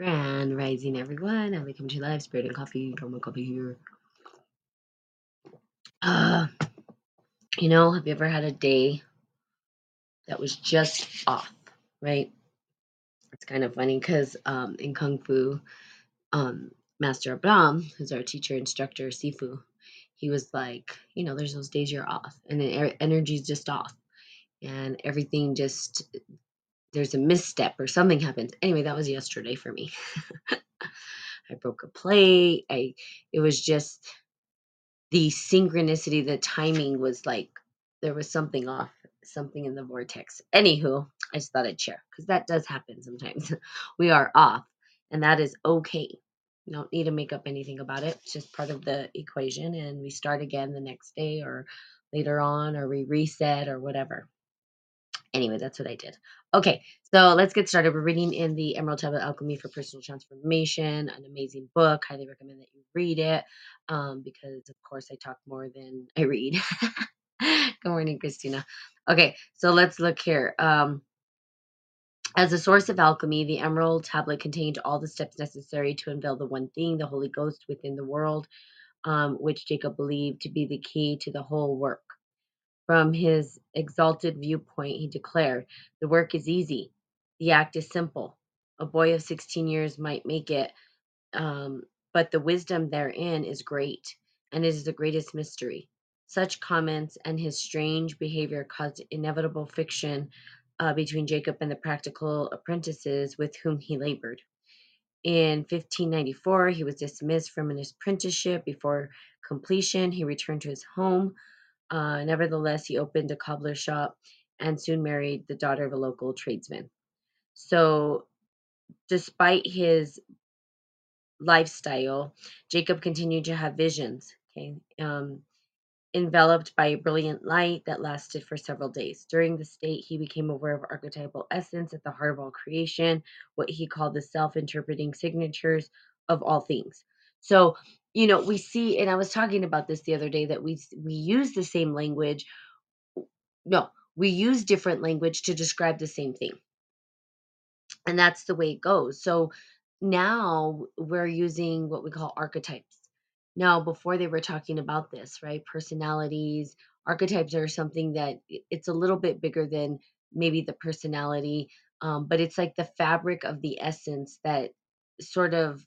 Grand Rising, everyone. I'm coming to live, Spirit and Coffee, Drama Coffee here. Uh, you know, have you ever had a day that was just off, right? It's kind of funny because um, in Kung Fu, um, Master Abram, who's our teacher, instructor, Sifu, he was like, you know, there's those days you're off and the er- energy's just off and everything just, there's a misstep or something happens. Anyway, that was yesterday for me. I broke a plate. I, it was just, the synchronicity, the timing was like there was something off, something in the vortex. Anywho, I just thought I'd share because that does happen sometimes. we are off, and that is okay. You don't need to make up anything about it. It's just part of the equation, and we start again the next day or later on, or we reset or whatever. Anyway, that's what I did. Okay, so let's get started. We're reading in the Emerald Tablet Alchemy for Personal Transformation, an amazing book. Highly recommend that you read it um, because, of course, I talk more than I read. Good morning, Christina. Okay, so let's look here. Um, as a source of alchemy, the Emerald Tablet contained all the steps necessary to unveil the one thing, the Holy Ghost within the world, um, which Jacob believed to be the key to the whole work. From his exalted viewpoint, he declared, The work is easy, the act is simple. A boy of 16 years might make it, um, but the wisdom therein is great, and it is the greatest mystery. Such comments and his strange behavior caused inevitable friction uh, between Jacob and the practical apprentices with whom he labored. In 1594, he was dismissed from an apprenticeship. Before completion, he returned to his home uh, nevertheless, he opened a cobbler shop and soon married the daughter of a local tradesman. So, despite his lifestyle, Jacob continued to have visions. Okay, um, enveloped by a brilliant light that lasted for several days. During the state, he became aware of archetypal essence at the heart of all creation, what he called the self-interpreting signatures of all things. So, you know, we see, and I was talking about this the other day that we we use the same language. No, we use different language to describe the same thing, and that's the way it goes. So now we're using what we call archetypes. Now, before they were talking about this, right? Personalities, archetypes are something that it's a little bit bigger than maybe the personality, um, but it's like the fabric of the essence that sort of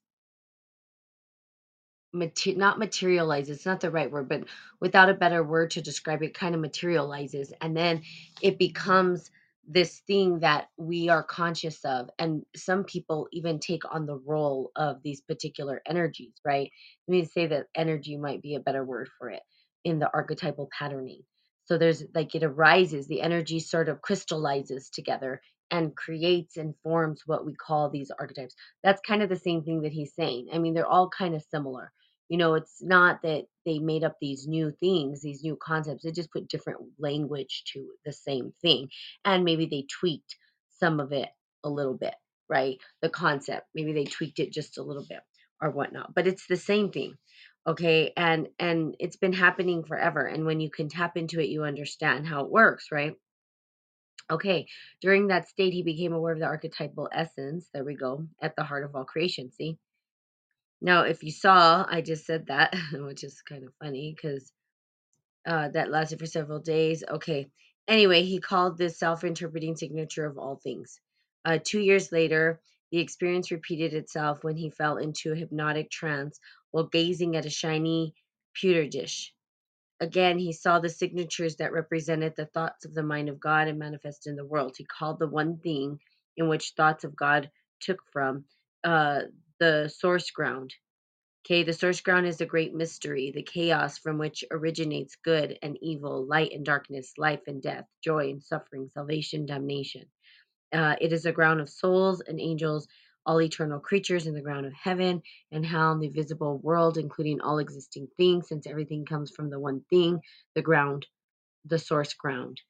mater- not materializes it's not the right word but without a better word to describe it kind of materializes and then it becomes this thing that we are conscious of and some people even take on the role of these particular energies right? Let me say that energy might be a better word for it in the archetypal patterning. So there's like it arises the energy sort of crystallizes together and creates and forms what we call these archetypes. That's kind of the same thing that he's saying. I mean they're all kind of similar you know, it's not that they made up these new things, these new concepts. They just put different language to the same thing. And maybe they tweaked some of it a little bit, right? The concept. Maybe they tweaked it just a little bit or whatnot. But it's the same thing. Okay. And and it's been happening forever. And when you can tap into it, you understand how it works, right? Okay, during that state, he became aware of the archetypal essence. There we go, at the heart of all creation. See, now, if you saw, I just said that, which is kind of funny because uh, that lasted for several days. Okay. Anyway, he called this self interpreting signature of all things. Uh, two years later, the experience repeated itself when he fell into a hypnotic trance while gazing at a shiny pewter dish. Again, he saw the signatures that represented the thoughts of the mind of God and manifest in the world. He called the one thing in which thoughts of God took from uh, the source ground Okay, the source ground is a great mystery, the chaos from which originates good and evil, light and darkness, life and death, joy and suffering, salvation, damnation. Uh, it is a ground of souls and angels, all eternal creatures in the ground of heaven and hell, and the visible world, including all existing things, since everything comes from the one thing, the ground, the source ground.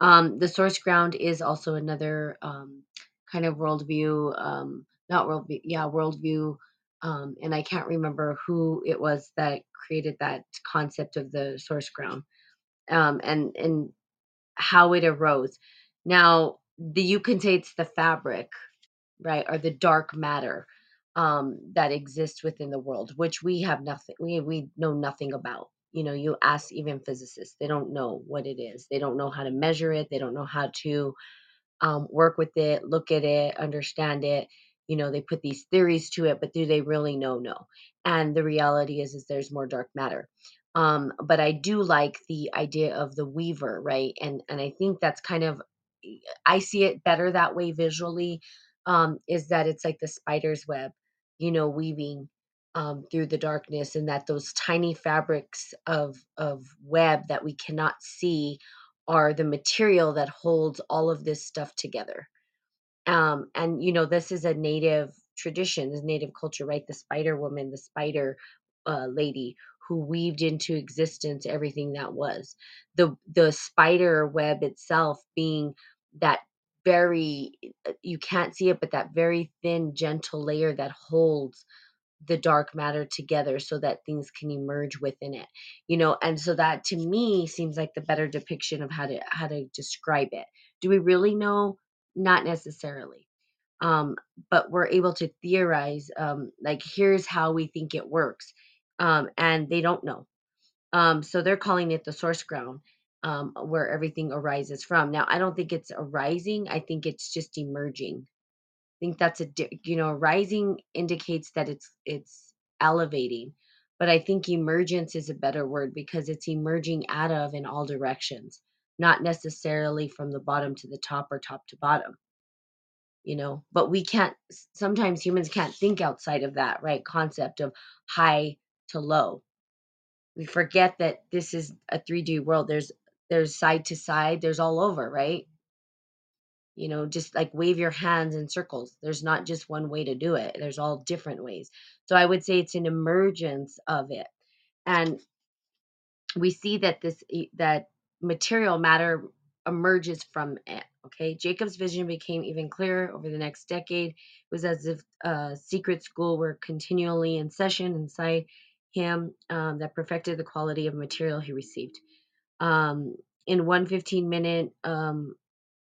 Um, the source ground is also another um, kind of worldview, um, not worldview, yeah, worldview. Um, and I can't remember who it was that created that concept of the source ground um, and and how it arose. Now, the you can say it's the fabric, right, or the dark matter. um, that exists within the world, which we have nothing, we, we know nothing about. You know, you ask even physicists, they don't know what it is. They don't know how to measure it. They don't know how to um, work with it, look at it, understand it. You know, they put these theories to it, but do they really know? No. And the reality is, is there's more dark matter. Um, but I do like the idea of the weaver, right? And and I think that's kind of I see it better that way visually. Um, is that it's like the spider's web, you know, weaving um, through the darkness, and that those tiny fabrics of of web that we cannot see are the material that holds all of this stuff together. Um, and you know, this is a native tradition, this native culture, right? The spider woman, the spider uh, lady who weaved into existence everything that was. The the spider web itself being that very uh, you can't see it, but that very thin, gentle layer that holds the dark matter together so that things can emerge within it you know and so that to me seems like the better depiction of how to how to describe it do we really know not necessarily um but we're able to theorize um like here's how we think it works um and they don't know. Um so they're calling it the source ground um where everything arises from. Now i don't think it's arising i think it's just emerging. I think that's a di- you know rising indicates that it's it's elevating but i think emergence is a better word because it's emerging out of in all directions not necessarily from the bottom to the top or top to bottom you know but we can't sometimes humans can't think outside of that right concept of high to low. We forget that this is a 3d world there's there's side to side there's all over right? You know just like wave your hands in circles there's not just one way to do it there's all different ways. So i would say it's an emergence of it and we see that this that material matter emerges from it okay? Jacob's vision became even clearer over the next decade. It was as if a secret school were continually in session inside him um, that perfected the quality of material he received. Um, in one 15 minute um,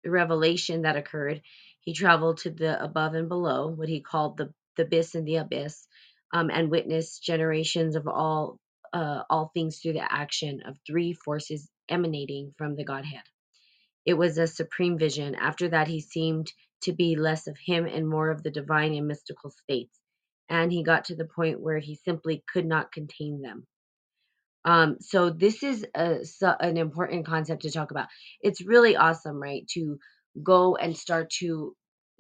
revelation that occurred, he traveled to the above and below, what he called the, the abyss and the abyss, um, and witnessed generations of all uh, all things through the action of three forces emanating from the Godhead. It was a supreme vision. After that, he seemed to be less of him and more of the divine and mystical states. And he got to the point where he simply could not contain them. Um, so this is a, an important concept to talk about. It's really awesome, right? To go and start to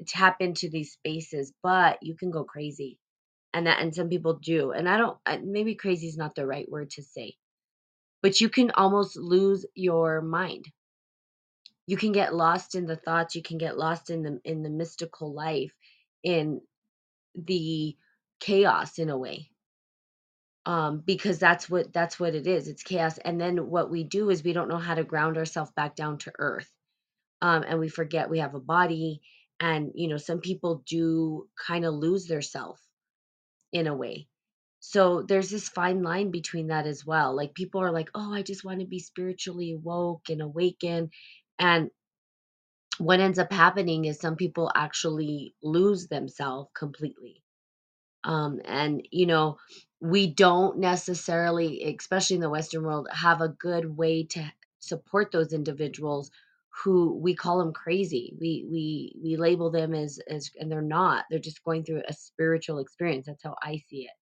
tap into these spaces, but you can go crazy, and that and some people do. And I don't. Maybe crazy is not the right word to say, but you can almost lose your mind. You can get lost in the thoughts. You can get lost in the in the mystical life, in the chaos in a way um, because that's what that's what it is. It's chaos. And then what we do is we don't know how to ground ourselves back down to earth, um, and we forget we have a body. And you know, some people do kind of lose their self in a way. So there's this fine line between that as well. Like people are like, "Oh, I just want to be spiritually woke and awaken," and what ends up happening is some people actually lose themselves completely. Um, and you know we don't necessarily especially in the western world have a good way to support those individuals who we call them crazy. We we we label them as as and they're not. They're just going through a spiritual experience. That's how i see it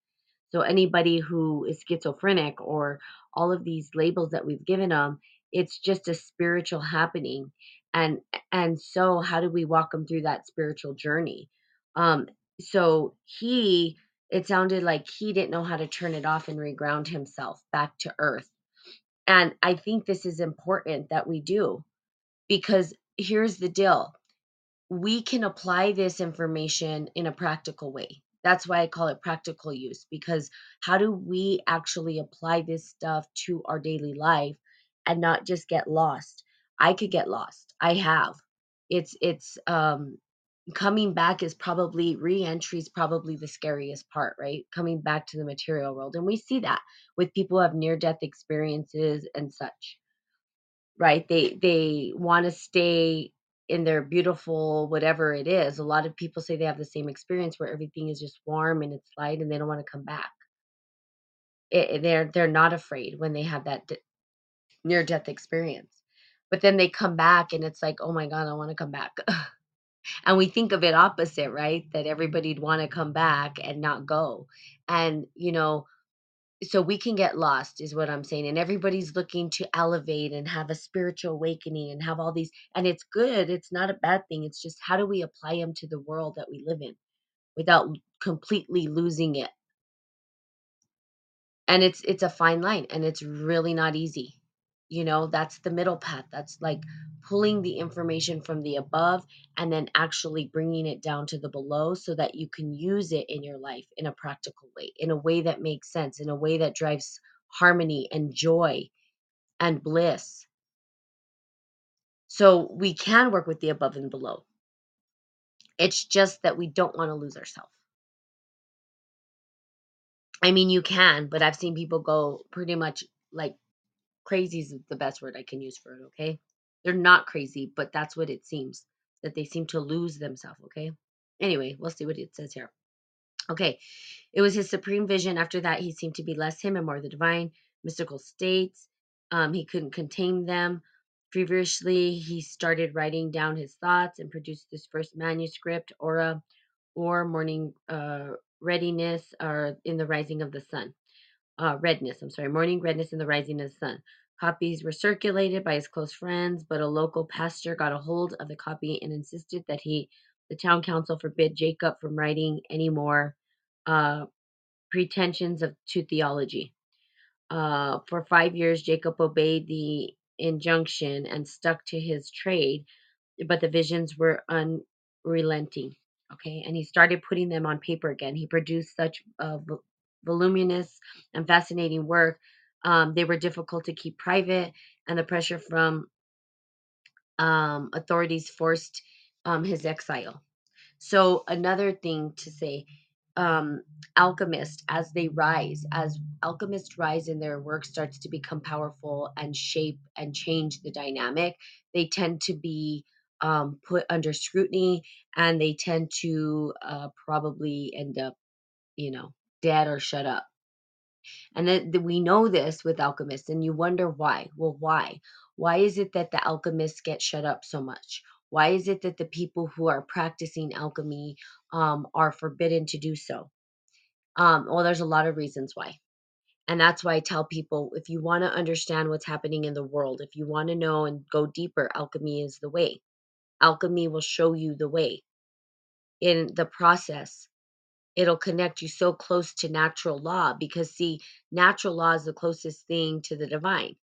so anybody who is schizophrenic or all of these labels that we've given them, it's just a spiritual happening. And and so how do we walk them through that spiritual journey? Um so he it sounded like he didn't know how to turn it off and reground himself back to earth. And I think this is important that we do because here's the deal we can apply this information in a practical way. That's why I call it practical use because how do we actually apply this stuff to our daily life and not just get lost? I could get lost. I have. It's it's um coming back is probably re-entry is probably the scariest part, right? Coming back to the material world. And we see that with people who have near death experiences and such right? They they want to stay in their beautiful whatever it is, a lot of people say they have the same experience where everything is just warm and it's light and they don't want to come back. It, they're they're not afraid when they have that d- near death experience. But then they come back and it's like, "Oh my god, I want to come back." and we think of it opposite, right? That everybody'd want to come back and not go. And, you know, so we can get lost is what i'm saying and everybody's looking to elevate and have a spiritual awakening and have all these and it's good it's not a bad thing it's just how do we apply them to the world that we live in without completely losing it. And it's it's a fine line and it's really not easy you know that's the middle path that's like pulling the information from the above and then actually bringing it down to the below so that you can use it in your life in a practical way in a way that makes sense in a way that drives harmony and joy and bliss. So we can work with the above and below. It's just that we don't want to lose ourselves i mean you can but i've seen people go pretty much like crazy is the best word I can use for it, okay? They're not crazy, but that's what it seems that they seem to lose themselves, okay? Anyway, we'll see what it says here. Okay, it was his supreme vision. After that, he seemed to be less him and more the divine, mystical states. Um, he couldn't contain them. Feverishly, he started writing down his thoughts and produced this first manuscript, Aura, or Morning uh, Readiness, or In the Rising of the Sun uh, redness, I'm sorry, morning redness in the rising of the sun. Copies were circulated by his close friends, but a local pastor got a hold of the copy and insisted that he, the town council, forbid Jacob from writing any more uh, pretensions of to theology. Uh, for five years, Jacob obeyed the injunction and stuck to his trade, but the visions were unrelenting. Okay, and he started putting them on paper again. He produced such uh, voluminous and fascinating work. Um, they were difficult to keep private, and the pressure from um, authorities forced um, his exile. So, another thing to say um, alchemists, as they rise, as alchemists rise and their work starts to become powerful and shape and change the dynamic, they tend to be um, put under scrutiny and they tend to uh, probably end up, you know, dead or shut up and then th- we know this with alchemists, and you wonder why. Well, why? Why is it that the alchemists get shut up so much? Why is it that the people who are practicing alchemy um, are forbidden to do so? Um, well, there's a lot of reasons why. And that's why I tell people if you want to understand what's happening in the world, if you want to know and go deeper, alchemy is the way. Alchemy will show you the way in the process it'll connect you so close to natural law because see natural law is the closest thing to the divine.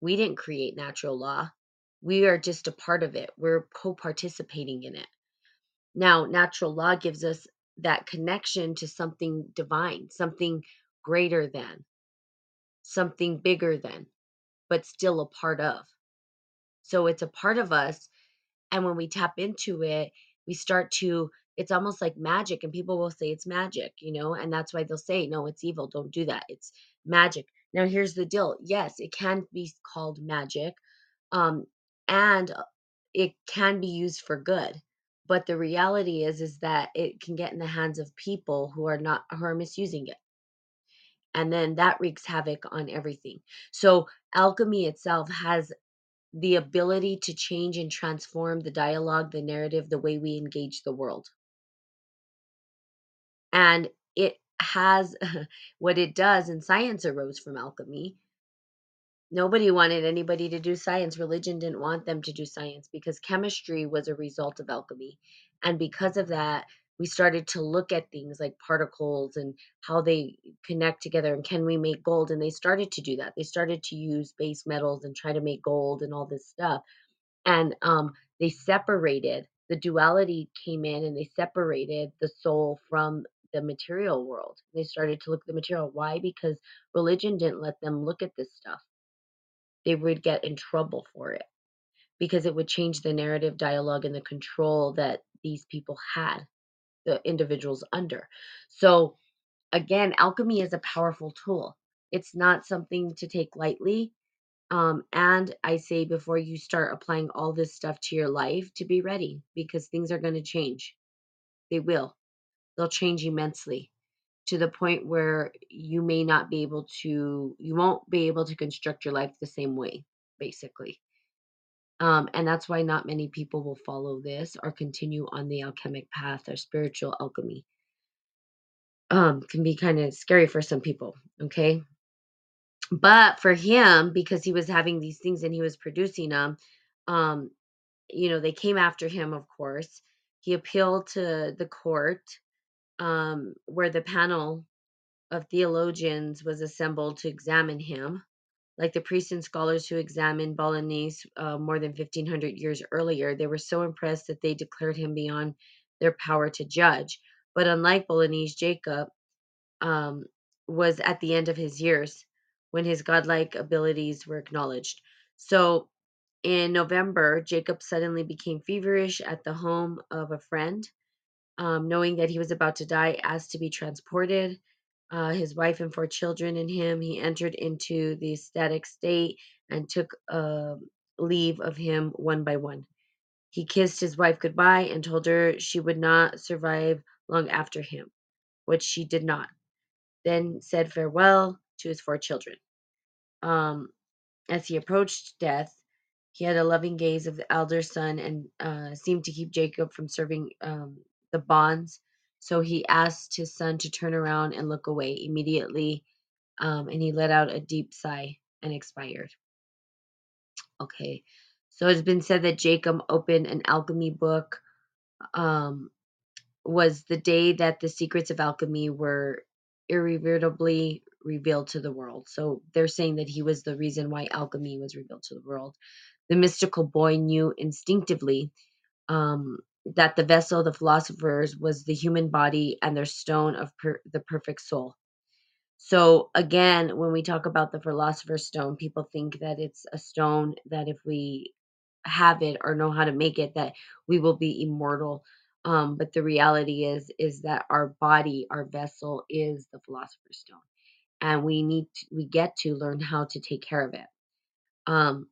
We didn't create natural law. We are just a part of it. We're co-participating in it. Now natural law gives us that connection to something divine something greater than something bigger than but still a part of. So it's a part of us And when we tap into it, we start to, it's almost like magic. And people will say it's magic, you know, and that's why they'll say, no, it's evil. Don't do that. It's magic. Now, here's the deal yes, it can be called magic, um, and uh, it can be used for good. But the reality is, is that it can get in the hands of people who are not, who are misusing it. And then that wreaks havoc on everything. So, alchemy itself has the ability to change and transform the dialogue, the narrative, the way we engage the world. And it has what it does, and science arose from alchemy. Nobody wanted anybody to do science. Religion didn't want them to do science because chemistry was a result of alchemy. And because of that, we started to look at things like particles and how they connect together and can we make gold and they started to do that they started to use base metals and try to make gold and all this stuff and um, they separated the duality came in and they separated the soul from the material world. They started to look at the material. Why? Because religion didn't let them look at this stuff. They would get in trouble for it because it would change the narrative dialogue and the control that these people had the individuals under. So again alchemy is a powerful tool. It's not something to take lightly Um, and I say before you start applying all this stuff to your life to be ready because things are going to change. They will. They'll change immensely to the point where you may not be able to, you won't be able to construct your life the same way, basically. Um, and that's why not many people will follow this or continue on the alchemic path or spiritual alchemy. Um, can be kind of scary for some people. Okay. But for him, because he was having these things and he was producing them, um, you know, they came after him, of course. He appealed to the court, um, where the panel of theologians was assembled to examine him. Like the priests and scholars who examined Bolognese uh, more than 1500 years earlier, they were so impressed that they declared him beyond their power to judge. But unlike Bolognese, Jacob um, was at the end of his years when his godlike abilities were acknowledged. So in November, Jacob suddenly became feverish at the home of a friend. Um, knowing that he was about to die, asked to be transported. Uh, his wife and four children and him, he entered into the ecstatic state and took uh, leave of him one by one. He kissed his wife goodbye and told her she would not survive long after him, which she did not. Then said farewell to his four children. Um, as he approached death, he had a loving gaze of the elder son and uh, seemed to keep Jacob from serving um, the bonds. So he asked his son to turn around and look away immediately, um, and he let out a deep sigh and expired. Okay, so it's been said that Jacob opened an alchemy book. Um, was the day that the secrets of alchemy were irrevertibly revealed to the world. So they're saying that he was the reason why alchemy was revealed to the world. The mystical boy knew instinctively um, that the vessel of the philosophers was the human body and their stone of per- the perfect soul. So again, when we talk about the philosopher's stone, people think that it's a stone that if we have it or know how to make it, that we will be immortal. Um, but the reality is, is that our body, our vessel, is the philosopher's stone, and we need to, we get to learn how to take care of it. Um,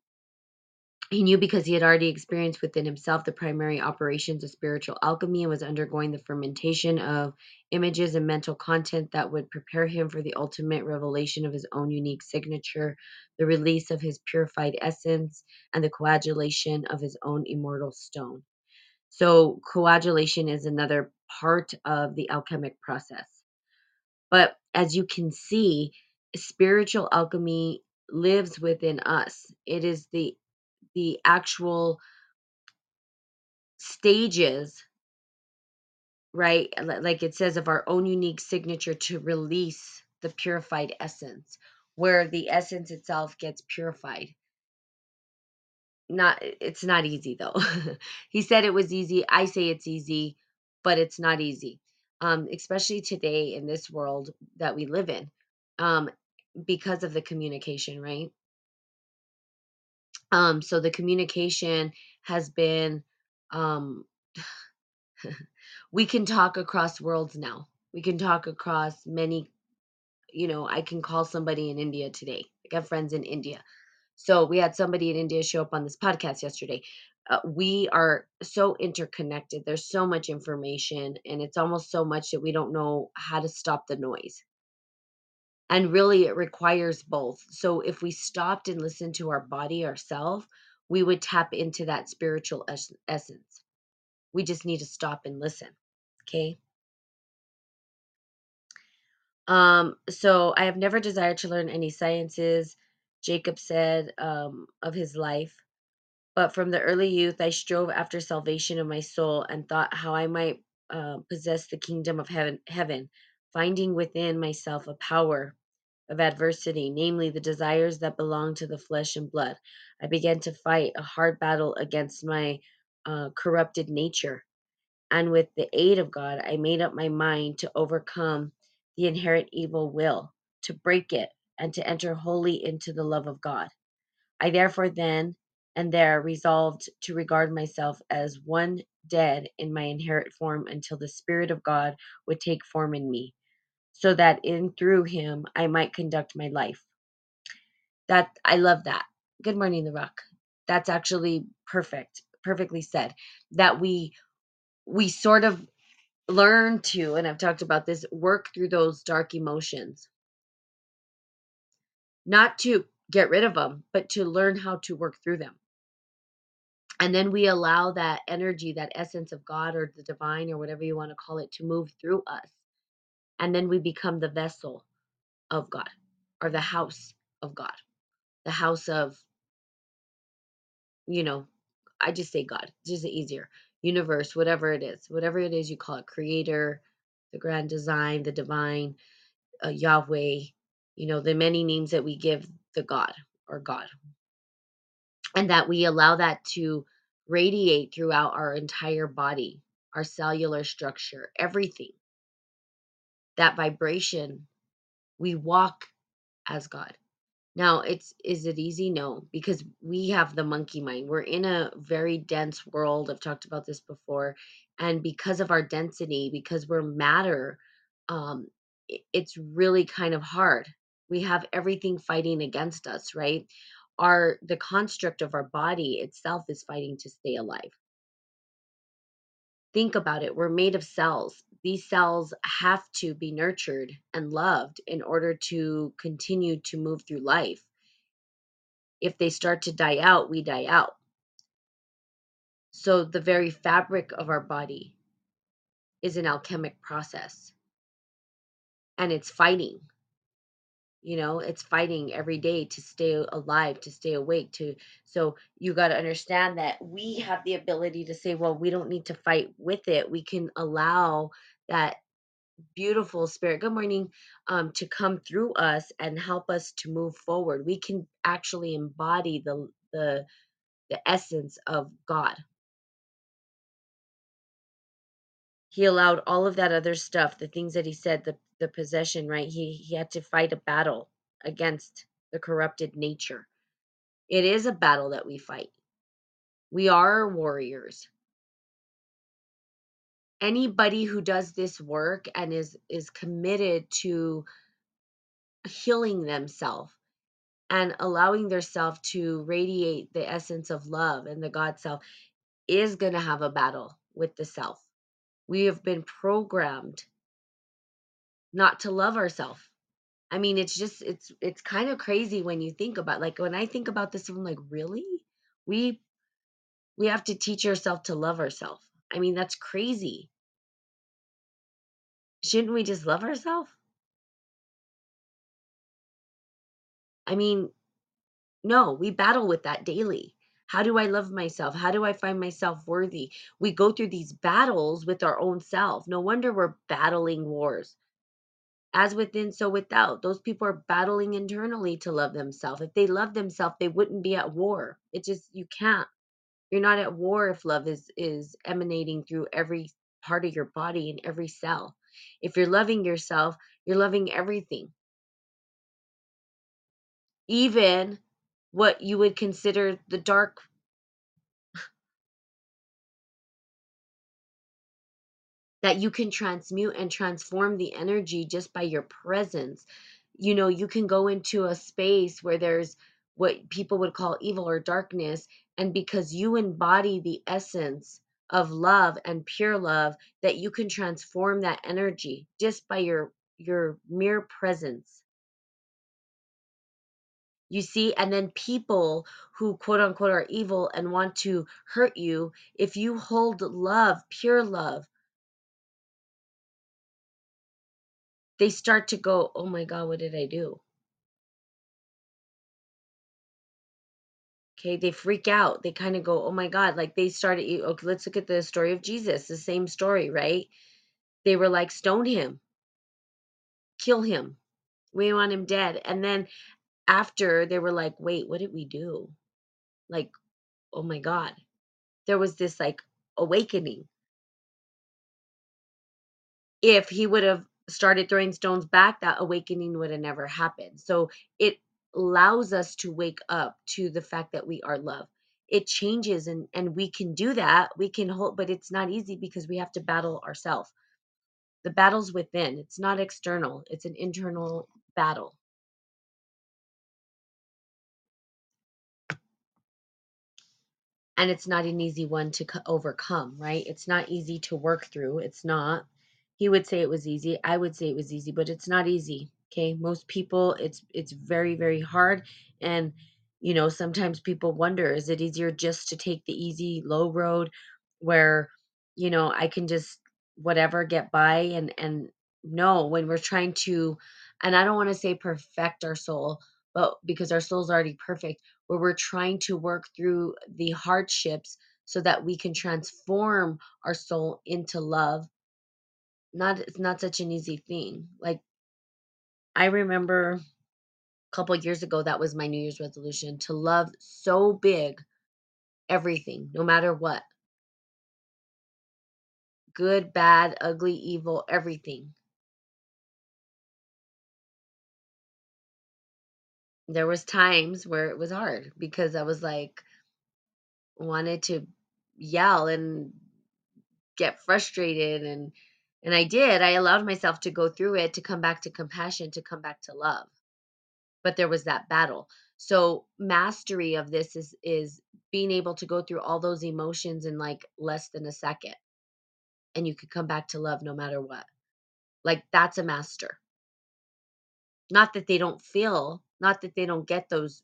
he knew because he had already experienced within himself the primary operations of spiritual alchemy and was undergoing the fermentation of images and mental content that would prepare him for the ultimate revelation of his own unique signature, the release of his purified essence, and the coagulation of his own immortal stone. So, coagulation is another part of the alchemic process. But as you can see, spiritual alchemy lives within us. It is the the actual stages, right? Like it says, of our own unique signature to release the purified essence, where the essence itself gets purified. Not, it's not easy though. he said it was easy. I say it's easy, but it's not easy. Um, especially today in this world that we live in, um, because of the communication, right? Um, so the communication has been um, we can talk across worlds now. We can talk across many, you know, I can call somebody in India today. I got friends in India. So we had somebody in India show up on this podcast yesterday. Uh, we are so interconnected. There's so much information, and it's almost so much that we don't know how to stop the noise. And really, it requires both. So if we stopped and listened to our body ourselves, we would tap into that spiritual es- essence. We just need to stop and listen. Okay. Um, so I have never desired to learn any sciences, Jacob said um, of his life. But from the early youth, I strove after salvation of my soul and thought how I might uh, possess the kingdom of heaven, heaven, finding within myself a power of adversity, namely the desires that belong to the flesh and blood. I began to fight a hard battle against my uh, corrupted nature. And with the aid of God, I made up my mind to overcome the inherent evil will, to break it, and to enter wholly into the love of God. I therefore then and there resolved to regard myself as one dead in my inherent form until the Spirit of God would take form in me, so that in through him I might conduct my life. That I love that Good morning, The Rock. That's actually perfect, perfectly said. That we we sort of learn to, and I've talked about this, work through those dark emotions, not to get rid of them, but to learn how to work through them. And then we allow that energy, that essence of God or the divine or whatever you want to call it, to move through us. And then we become the vessel of God or the house of God, the house of, you know, I just say God, it's just easier, universe, whatever it is, whatever it is you call it, creator, the grand design, the divine, uh, Yahweh, you know, the many names that we give the God or God, and that we allow that to radiate throughout our entire body, our cellular structure, everything. That vibration, we walk as God. Now, it's is it easy? No, because we have the monkey mind. We're in a very dense world. I've talked about this before, and because of our density, because we're matter, um, it's really kind of hard. We have everything fighting against us, right? Our the construct of our body itself is fighting to stay alive. Think about it. We're made of cells. These cells have to be nurtured and loved in order to continue to move through life if they start to die out, we die out. So the very fabric of our body is an alchemic process and it's fighting. You know, it's fighting every day to stay alive, to stay awake, to so you got to understand that we have the ability to say, well, we don't need to fight with it. We can allow that beautiful spirit, good morning, um, to come through us and help us to move forward. We can actually embody the the the essence of God. He allowed all of that other stuff the things that he said the the possession right? He he had to fight a battle against the corrupted nature. It is a battle that we fight. We are warriors anybody who does this work and is is committed to healing themselves and allowing their self to radiate the essence of love and the god self is going to have a battle with the self we have been programmed not to love ourselves I mean, it's just it's it's kind of crazy when you think about like when I think about this, I'm like, really? We we have to teach ourselves to love ourselves. I mean, that's crazy. Shouldn't we just love ourselves? I mean, no, we battle with that daily. How do I love myself? How do I find myself worthy? We go through these battles with our own self. No wonder we're battling wars. As within, so without. Those people are battling internally to love themselves. If they love themselves, they wouldn't be at war. It just, you can't. You're not at war if love is is emanating through every part of your body and every cell. If you're loving yourself, you're loving everything. Even what you would consider the dark that you can transmute and transform the energy just by your presence. You know, you can go into a space where there's what people would call evil or darkness, and because you embody the essence of love and pure love, that you can transform that energy just by your your mere presence. You see, and then people who quote unquote are evil and want to hurt you, if you hold love, pure love, they start to go, "Oh my god, what did I do?" Okay, they freak out. They kind of go, "Oh my god!" Like they started. Okay, let's look at the story of Jesus. The same story, right? They were like, "Stone him, kill him. We want him dead." And then after, they were like, "Wait, what did we do?" Like, "Oh my god!" There was this like awakening. if he would have started throwing stones back, that awakening would have never happened. So it allows us to wake up to the fact that we are love. It changes and and we can do that. We can hold, but it's not easy because we have to battle ourselves. The battle's within. It's not external. It's an internal battle. and it's not an easy one to overcome, right? It's not easy to work through. It's not. He would say it was easy. I would say it was easy, but it's not easy. Okay? Most people it's it's very very hard and you know, sometimes people wonder is it easier just to take the easy low road where you know, I can just whatever get by and and no, when we're trying to and I don't want to say perfect our soul, but because our soul's already perfect, where we're trying to work through the hardships so that we can transform our soul into love not it's not such an easy thing like i remember a couple years ago that was my new year's resolution to love so big everything no matter what. Good bad ugly evil everything. There was times where it was hard because i was like wanted to yell and get frustrated and and I did. I allowed myself to go through it to come back to compassion, to come back to love. But there was that battle. So mastery of this is is being able to go through all those emotions in like less than a second. And you could come back to love no matter what. Like that's a master. Not that they don't feel, not that they don't get those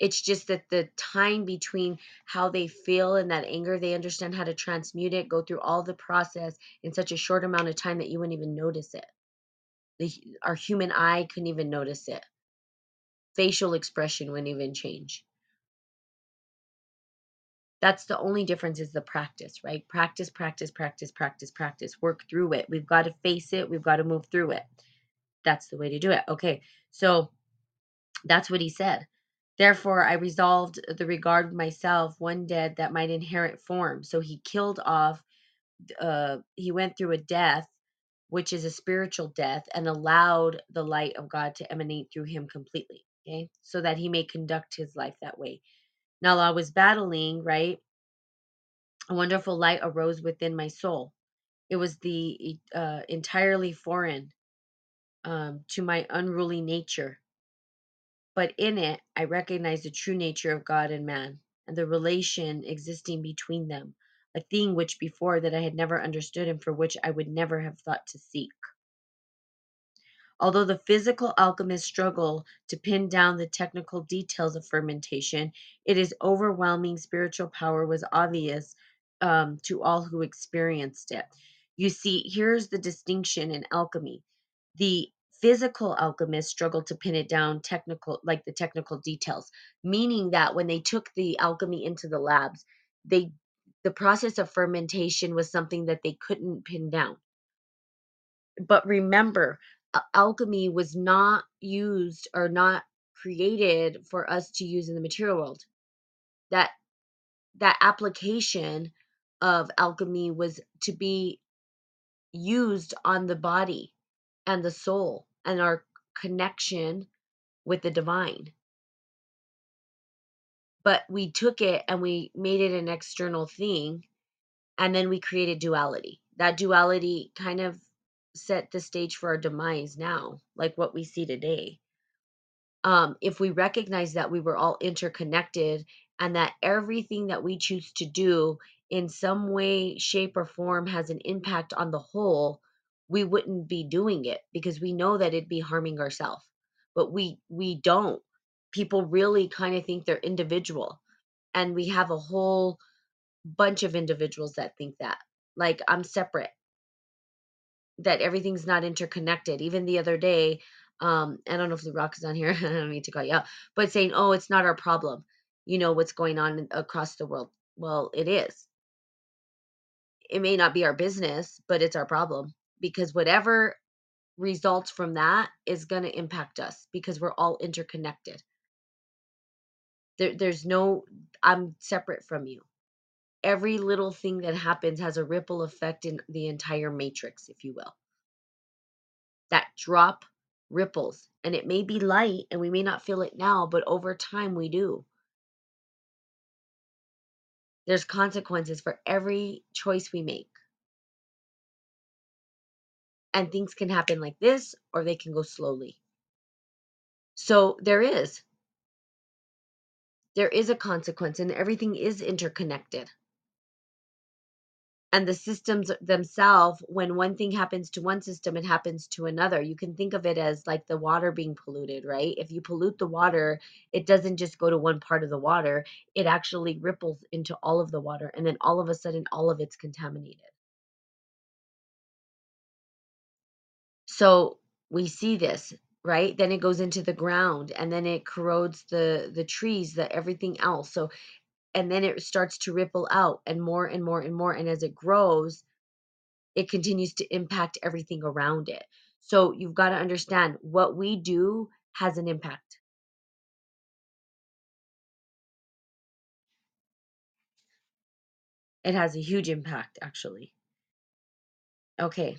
it's just that the time between how they feel and that anger, they understand how to transmute it, go through all the process in such a short amount of time that you wouldn't even notice it. The, our human eye couldn't even notice it. Facial expression wouldn't even change. That's the only difference is the practice, right? Practice, practice, practice, practice, practice. Work through it. We've got to face it. We've got to move through it. That's the way to do it. Okay. So that's what he said. Therefore, I resolved the regard myself, one dead that might inherit form. So he killed off, uh, he went through a death, which is a spiritual death, and allowed the light of God to emanate through him completely. Okay. So that he may conduct his life that way. Now, I was battling, right? A wonderful light arose within my soul. It was the uh, entirely foreign um, to my unruly nature but in it, I recognize the true nature of God and man, and the relation existing between them, a thing which before that I had never understood and for which I would never have thought to seek. Although the physical alchemists struggle to pin down the technical details of fermentation, it is overwhelming spiritual power was obvious um, to all who experienced it. You see, here's the distinction in alchemy. The physical alchemists struggled to pin it down technical like the technical details meaning that when they took the alchemy into the labs they the process of fermentation was something that they couldn't pin down. But remember alchemy was not used or not created for us to use in the material world. That that application of alchemy was to be used on the body and the soul and our connection with the divine. But we took it and we made it an external thing, and then we created duality. That duality kind of set the stage for our demise now, like what we see today. Um, if we recognize that we were all interconnected and that everything that we choose to do in some way, shape, or form has an impact on the whole, we wouldn't be doing it because we know that it'd be harming ourselves but we we don't. People really kind of think they're individual and we have a whole bunch of individuals that think that like i'm separate. That everything's not interconnected. Even the other day um i don't know if the rock is on here i don't need to call you out but saying oh it's not our problem you know what's going on across the world. Well it is. It may not be our business but it's our problem because whatever results from that is going to impact us because we're all interconnected. There, there's no, I'm separate from you. Every little thing that happens has a ripple effect in the entire matrix, if you will. That drop ripples, and it may be light and we may not feel it now, but over time we do. There's consequences for every choice we make. And things can happen like this, or they can go slowly. So there is. There is a consequence and everything is interconnected. And the systems themselves when one thing happens to one system it happens to another. You can think of it as like the water being polluted right? If you pollute the water it doesn't just go to one part of the water. It actually ripples into all of the water and then all of a sudden all of it's contaminated so we see this right? Then it goes into the ground and then it corrodes the the trees the everything else. So and then it starts to ripple out and more and more and more and as it grows it continues to impact everything around it. So you've got to understand what we do has an impact. It has a huge impact actually. Okay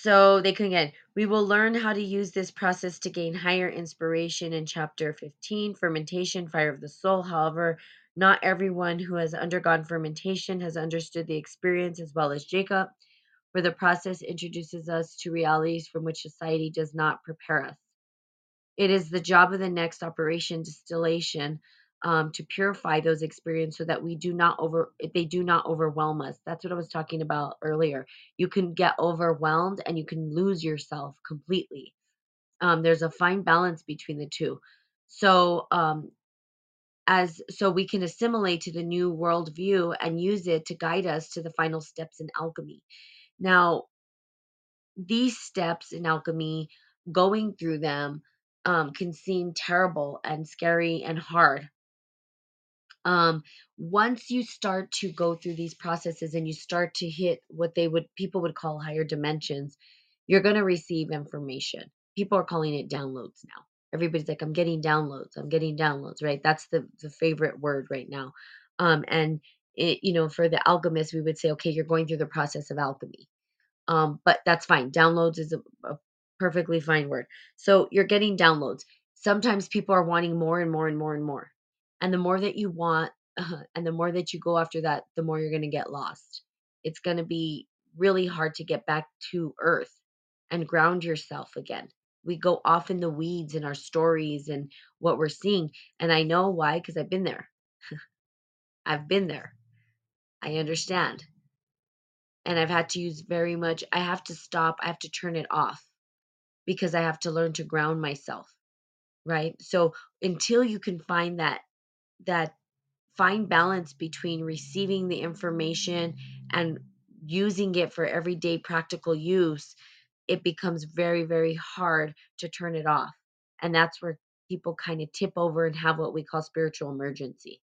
so they can again we will learn how to use this process to gain higher inspiration in chapter 15 fermentation fire of the soul however not everyone who has undergone fermentation has understood the experience as well as jacob where the process introduces us to realities from which society does not prepare us. It is the job of the next operation distillation um, to purify those experiences so that we do not over they do not overwhelm us. That's what I was talking about earlier. You can get overwhelmed and you can lose yourself completely. Um, there's a fine balance between the two. So um, as so we can assimilate to the new worldview and use it to guide us to the final steps in alchemy. Now, these steps in alchemy, going through them, um, can seem terrible and scary and hard. Um, once you start to go through these processes and you start to hit what they would people would call higher dimensions, you're going to receive information. People are calling it downloads now. Everybody's like, I'm getting downloads. I'm getting downloads, right? That's the the favorite word right now. Um, and it, you know, for the alchemist, we would say, okay, you're going through the process of alchemy um, but that's fine. Downloads is a, a perfectly fine word. So you're getting downloads. Sometimes people are wanting more and more and more and more. And the more that you want, uh, and the more that you go after that, the more you're going to get lost. It's going to be really hard to get back to earth and ground yourself again. We go off in the weeds in our stories and what we're seeing. And I know why, because I've been there. I've been there. I understand and I've had to use very much I have to stop, I have to turn it off because I have to learn to ground myself, right? So until you can find that that fine balance between receiving the information and using it for everyday practical use, it becomes very very hard to turn it off. And that's where people kind of tip over and have what we call spiritual emergency.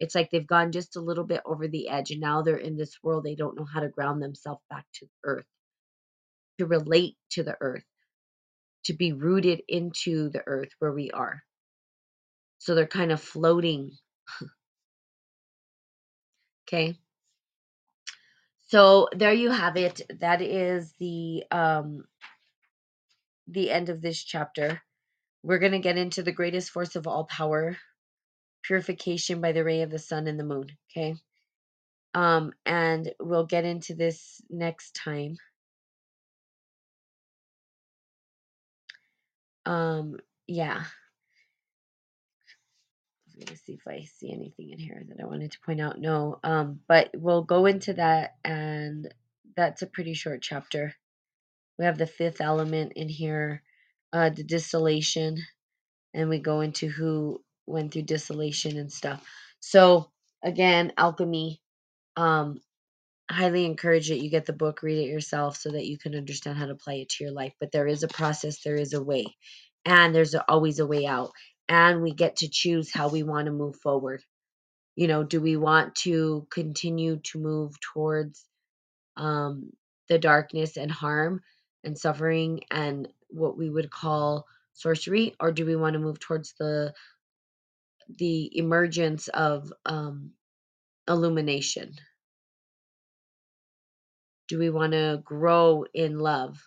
It's like they've gone just a little bit over the edge and now they're in this world. They don't know how to ground themselves back to earth, to relate to the earth, to be rooted into the earth where we are. So they're kind of floating. okay. So there you have it. That is the um the end of this chapter. We're going to get into the greatest force of all power, purification by the ray of the sun and the moon, okay? Um, and we'll get into this next time. Um, yeah. Let me see if I see anything in here that I wanted to point out. No, um, but we'll go into that, and that's a pretty short chapter. We have the fifth element in here, uh, the distillation, and we go into who went through distillation and stuff. So again, alchemy. Um, highly encourage it. You get the book, read it yourself so that you can understand how to apply it to your life. But there is a process, there is a way, and there's always a way out. And we get to choose how we want to move forward. You know, do we want to continue to move towards um, the darkness and harm and suffering and what we would call sorcery, or do we want to move towards the the emergence of um, illumination? do we want to grow in love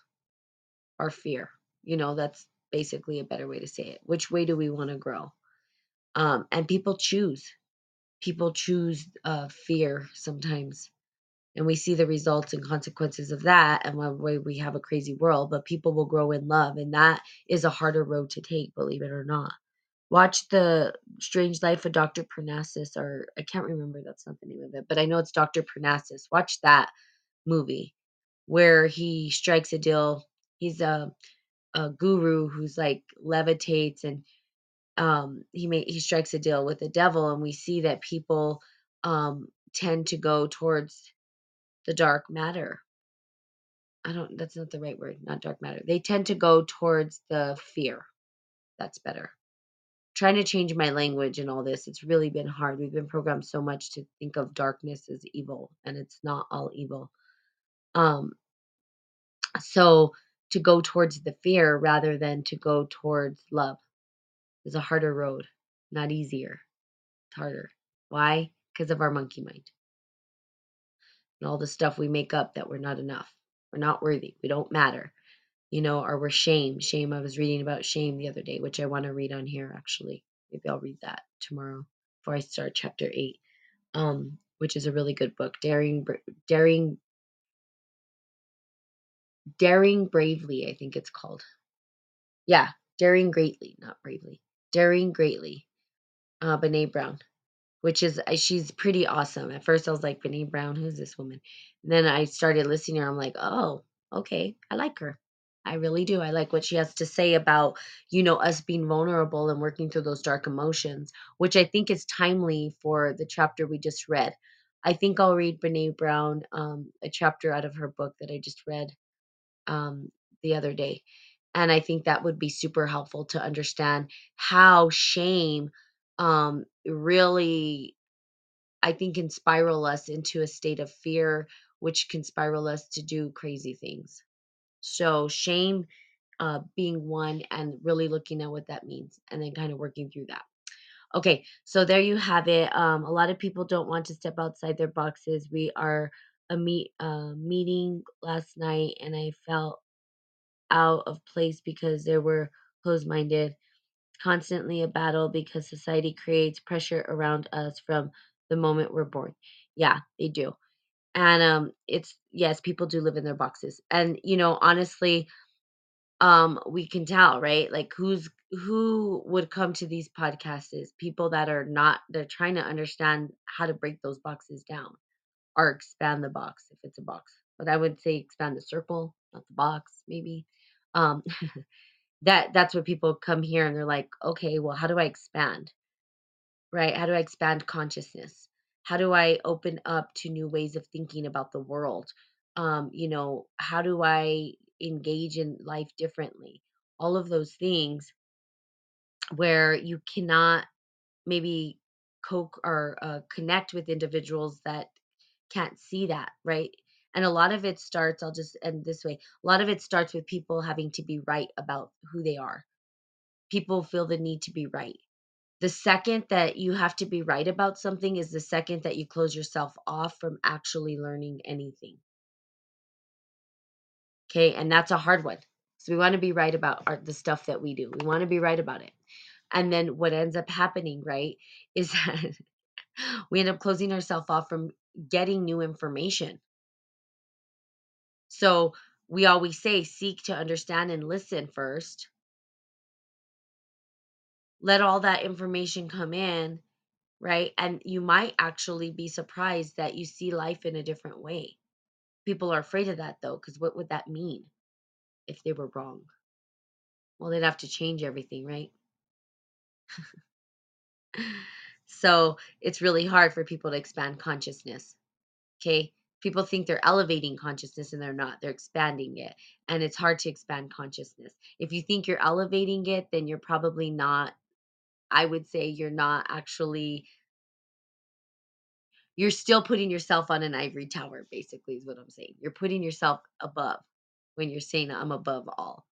or fear? You know, that's basically a better way to say it. Which way do we want to grow? Um, and people choose. People choose uh, fear sometimes. And we see the results and consequences of that, and why we have a crazy world. But people will grow in love, and that is a harder road to take, believe it or not. Watch the Strange Life of Dr. Parnassus, or I can't remember that's not the name of it, but I know it's Dr. Parnassus. Watch that movie where he strikes a deal. He's a a guru who's like levitates and um he may he strikes a deal with the devil and we see that people um tend to go towards the dark matter. I don't that's not the right word, not dark matter. They tend to go towards the fear. That's better. Trying to change my language and all this, it's really been hard. We've been programmed so much to think of darkness as evil, and it's not all evil. Um, so to go towards the fear rather than to go towards love is a harder road, not easier. It's harder. Why? Because of our monkey mind and all the stuff we make up that we're not enough. We're not worthy. We don't matter. You know, or we're shame. Shame. I was reading about shame the other day, which I want to read on here actually. Maybe I'll read that tomorrow before I start chapter eight, um, which is a really good book. Daring, daring, daring bravely. I think it's called. Yeah, daring greatly, not bravely. Daring greatly. Uh, Brene Brown which is uh, she's pretty awesome. At first, I was like, Brene Brown, who's this woman? And then I started listening to her. I'm like, oh, okay, I like her. I really do. I like what she has to say about, you know, us being vulnerable and working through those dark emotions, which I think is timely for the chapter we just read. I think I'll read Brene Brown, um, a chapter out of her book that I just read um, the other day. And I think that would be super helpful to understand how shame um, really I think can spiral us into a state of fear, which can spiral us to do crazy things. So shame uh, being one and really looking at what that means and then kind of working through that. Okay, so there you have it. Um, a lot of people don't want to step outside their boxes. We are a meet uh, meeting last night, and I felt out of place because there were closed minded constantly a battle because society creates pressure around us from the moment we're born. Yeah, they do. And um it's yes, people do live in their boxes. And you know, honestly, um we can tell, right? Like who's who would come to these podcasts is people that are not they're trying to understand how to break those boxes down or expand the box if it's a box. But I would say expand the circle, not the box, maybe. Um that that's what people come here and they're like, okay, well, how do I expand? Right? How do I expand consciousness? How do I open up to new ways of thinking about the world? Um, you know, how do I engage in life differently? All of those things where you cannot maybe co or uh, connect with individuals that can't see that, right? And a lot of it starts, I'll just end this way. A lot of it starts with people having to be right about who they are. People feel the need to be right the second that you have to be right about something is the second that you close yourself off from actually learning anything. Okay, and that's a hard one. So we want to be right about our, the stuff that we do. We want to be right about it. And then what ends up happening, right, is that we end up closing ourselves off from getting new information. So we always say seek to understand and listen first. Let all that information come in right? And you might actually be surprised that you see life in a different way. People are afraid of that though, because what would that mean if they were wrong? Well, they'd have to change everything, right? so it's really hard for people to expand consciousness. Okay. People think they're elevating consciousness and they're not. They're expanding it. And it's hard to expand consciousness. If you think you're elevating it, then you're probably not, I would say you're not actually you're still putting yourself on an ivory tower basically is what i'm saying you're putting yourself above when you're saying i'm above all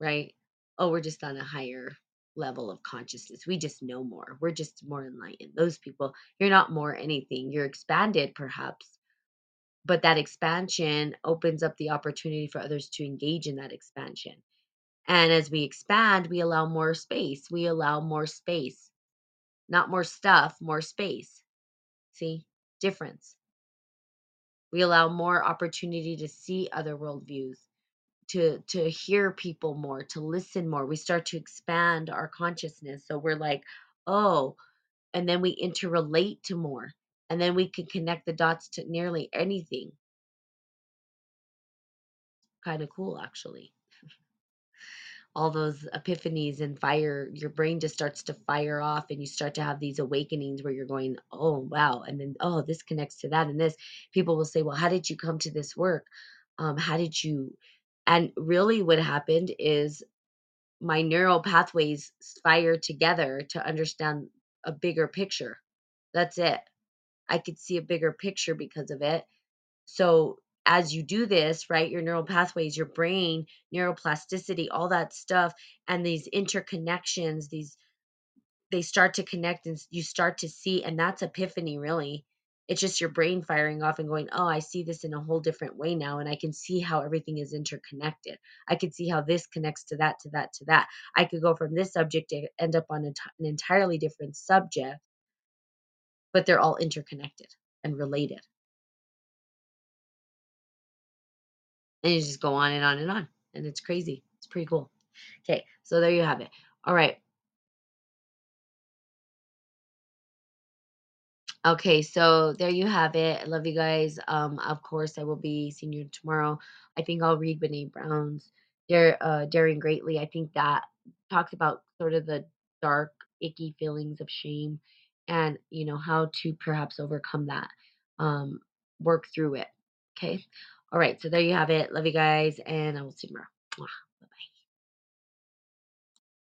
right oh we're just on a higher level of consciousness. We just know more. We're just more enlightened. Those people you're not more anything. You're expanded perhaps but that expansion opens up the opportunity for others to engage in that expansion. And as we expand we allow more space. We allow more space. Not more stuff more space. See? Difference. We allow more opportunity to see other worldviews, to to hear people more, to listen more. We start to expand our consciousness. So we're like, "Oh," and then we interrelate to more. And then we can connect the dots to nearly anything. Kind of cool actually. All those epiphanies and fire, your brain just starts to fire off and you start to have these awakenings where you're going, "Oh, wow." And then, "Oh, this connects to that and this." People will say, "Well, how did you come to this work? Um, how did you" and really what happened is my neural pathways s- fire together to understand a bigger picture. That's it. I could see a bigger picture because of it. So as you do this, right, your neural pathways, your brain, neuroplasticity, all that stuff, and these interconnections, these they start to connect and you start to see, and that's epiphany really. It's just your brain firing off and going, Oh, I see this in a whole different way now, and I can see how everything is interconnected. I can see how this connects to that, to that, to that. I could go from this subject to end up on an entirely different subject, but they're all interconnected and related. And you just go on and on and on. And it's crazy. It's pretty cool. Okay, so there you have it. All right. Okay, so there you have it. I love you guys. Um, of course, I will be seeing you tomorrow. I think I'll read Brene Brown's Dare, uh, Daring Greatly. I think that talks about sort of the dark, icky feelings of shame and, you know, how to perhaps overcome that, um, work through it. Okay. All right, so there you have it. Love you guys, and I will see you tomorrow. Bye bye.